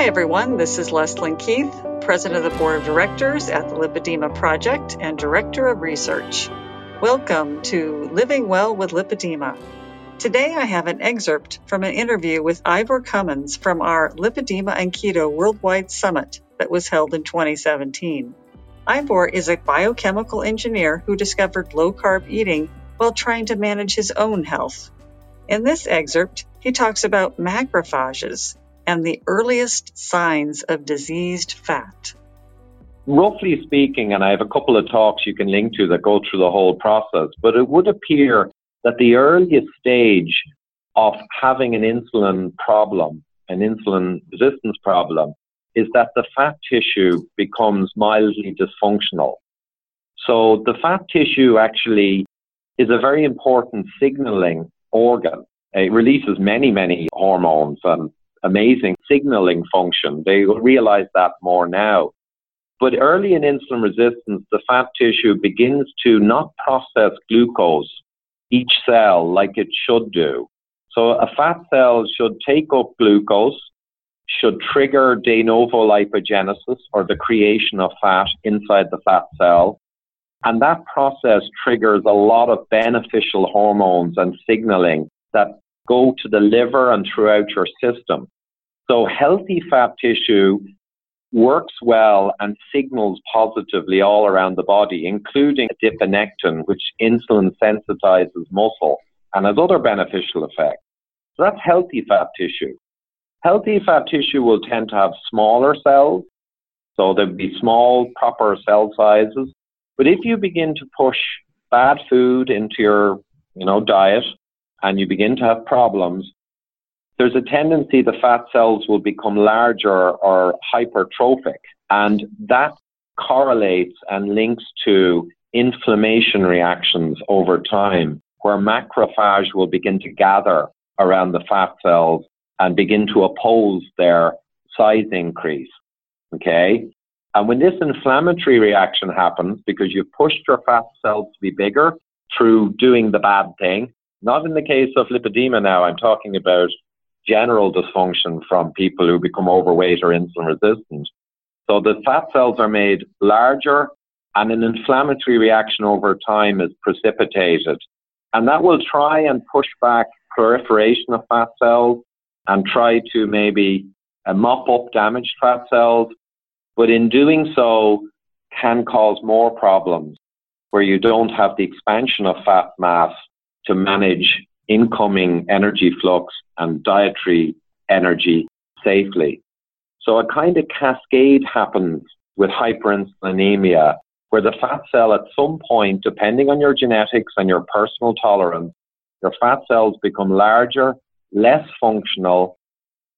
Hi, everyone. This is Leslyn Keith, President of the Board of Directors at the Lipedema Project and Director of Research. Welcome to Living Well with Lipedema. Today, I have an excerpt from an interview with Ivor Cummins from our Lipedema and Keto Worldwide Summit that was held in 2017. Ivor is a biochemical engineer who discovered low carb eating while trying to manage his own health. In this excerpt, he talks about macrophages and the earliest signs of diseased fat? Roughly speaking, and I have a couple of talks you can link to that go through the whole process, but it would appear that the earliest stage of having an insulin problem, an insulin resistance problem, is that the fat tissue becomes mildly dysfunctional. So the fat tissue actually is a very important signaling organ. It releases many, many hormones and amazing signaling function. They realize that more now. But early in insulin resistance, the fat tissue begins to not process glucose, each cell, like it should do. So a fat cell should take up glucose, should trigger de novo lipogenesis or the creation of fat inside the fat cell. And that process triggers a lot of beneficial hormones and signaling that go to the liver and throughout your system. So healthy fat tissue works well and signals positively all around the body, including adiponectin, which insulin sensitizes muscle and has other beneficial effects. So that's healthy fat tissue. Healthy fat tissue will tend to have smaller cells, so there'll be small, proper cell sizes. But if you begin to push bad food into your, you know, diet, and you begin to have problems, there's a tendency the fat cells will become larger or hypertrophic. And that correlates and links to inflammation reactions over time, where macrophage will begin to gather around the fat cells and begin to oppose their size increase. Okay? And when this inflammatory reaction happens, because you've pushed your fat cells to be bigger through doing the bad thing, not in the case of lipedema now, I'm talking about general dysfunction from people who become overweight or insulin resistant. So the fat cells are made larger and an inflammatory reaction over time is precipitated. And that will try and push back proliferation of fat cells and try to maybe uh, mop up damaged fat cells. But in doing so, can cause more problems where you don't have the expansion of fat mass to manage incoming energy flux and dietary energy safely. So a kind of cascade happens with hyperinsulinemia where the fat cell at some point, depending on your genetics and your personal tolerance, your fat cells become larger, less functional,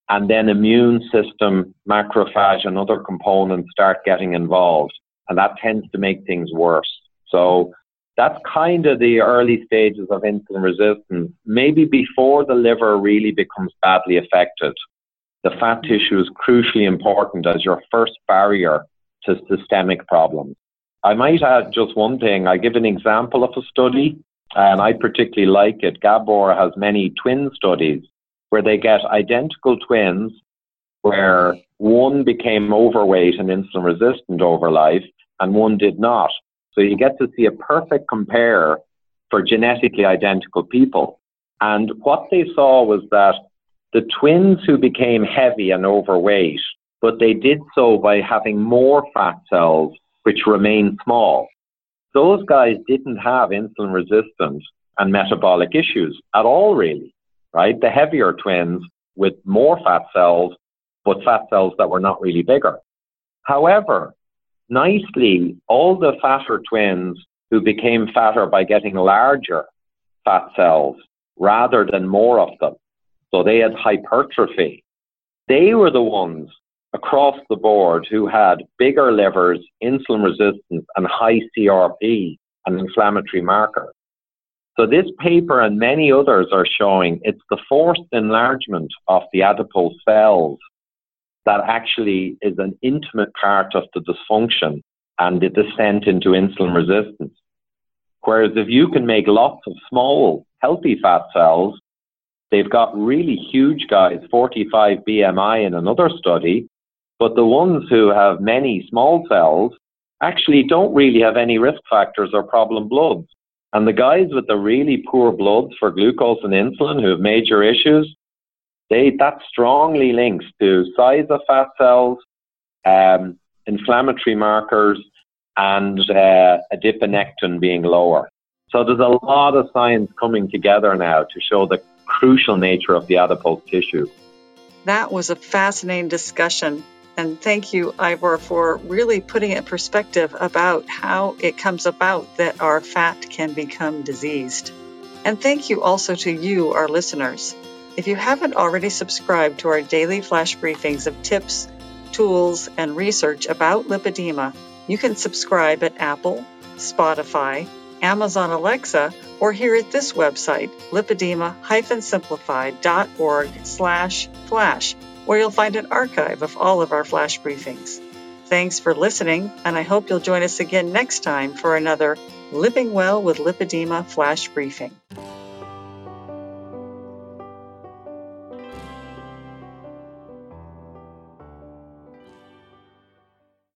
and then immune system, macrophage, and other components start getting involved. And that tends to make things worse. So that's kind of the early stages of insulin resistance, maybe before the liver really becomes badly affected. The fat tissue is crucially important as your first barrier to systemic problems. I might add just one thing. I give an example of a study, and I particularly like it. Gabor has many twin studies where they get identical twins where one became overweight and insulin resistant over life and one did not. So you get to see a perfect compare for genetically identical people. And what they saw was that the twins who became heavy and overweight, but they did so by having more fat cells, which remained small. Those guys didn't have insulin resistance and metabolic issues at all, really, right? The heavier twins with more fat cells, but fat cells that were not really bigger. However, nicely, all the fatter twins who became fatter by getting larger fat cells rather than more of them, so they had hypertrophy, they were the ones across the board who had bigger livers, insulin resistance, and high CRP, an inflammatory marker. So this paper and many others are showing it's the forced enlargement of the adipose cells that actually is an intimate part of the dysfunction and the descent into insulin resistance. Whereas if you can make lots of small, healthy fat cells, they've got really huge guys, 45 BMI in another study, But the ones who have many small cells actually don't really have any risk factors or problem bloods. And the guys with the really poor bloods for glucose and insulin who have major issues, they that strongly links to size of fat cells, um, inflammatory markers, and uh, adiponectin being lower. So there's a lot of science coming together now to show the crucial nature of the adipose tissue. That was a fascinating discussion. And thank you, Ivor, for really putting it in perspective about how it comes about that our fat can become diseased. And thank you also to you, our listeners. If you haven't already subscribed to our daily flash briefings of tips, tools, and research about lipedema, you can subscribe at Apple, Spotify, Amazon Alexa, or here at this website, lipedema-simplified.org slash flash, where you'll find an archive of all of our flash briefings. Thanks for listening, and I hope you'll join us again next time for another Living Well with Lipedema flash briefing.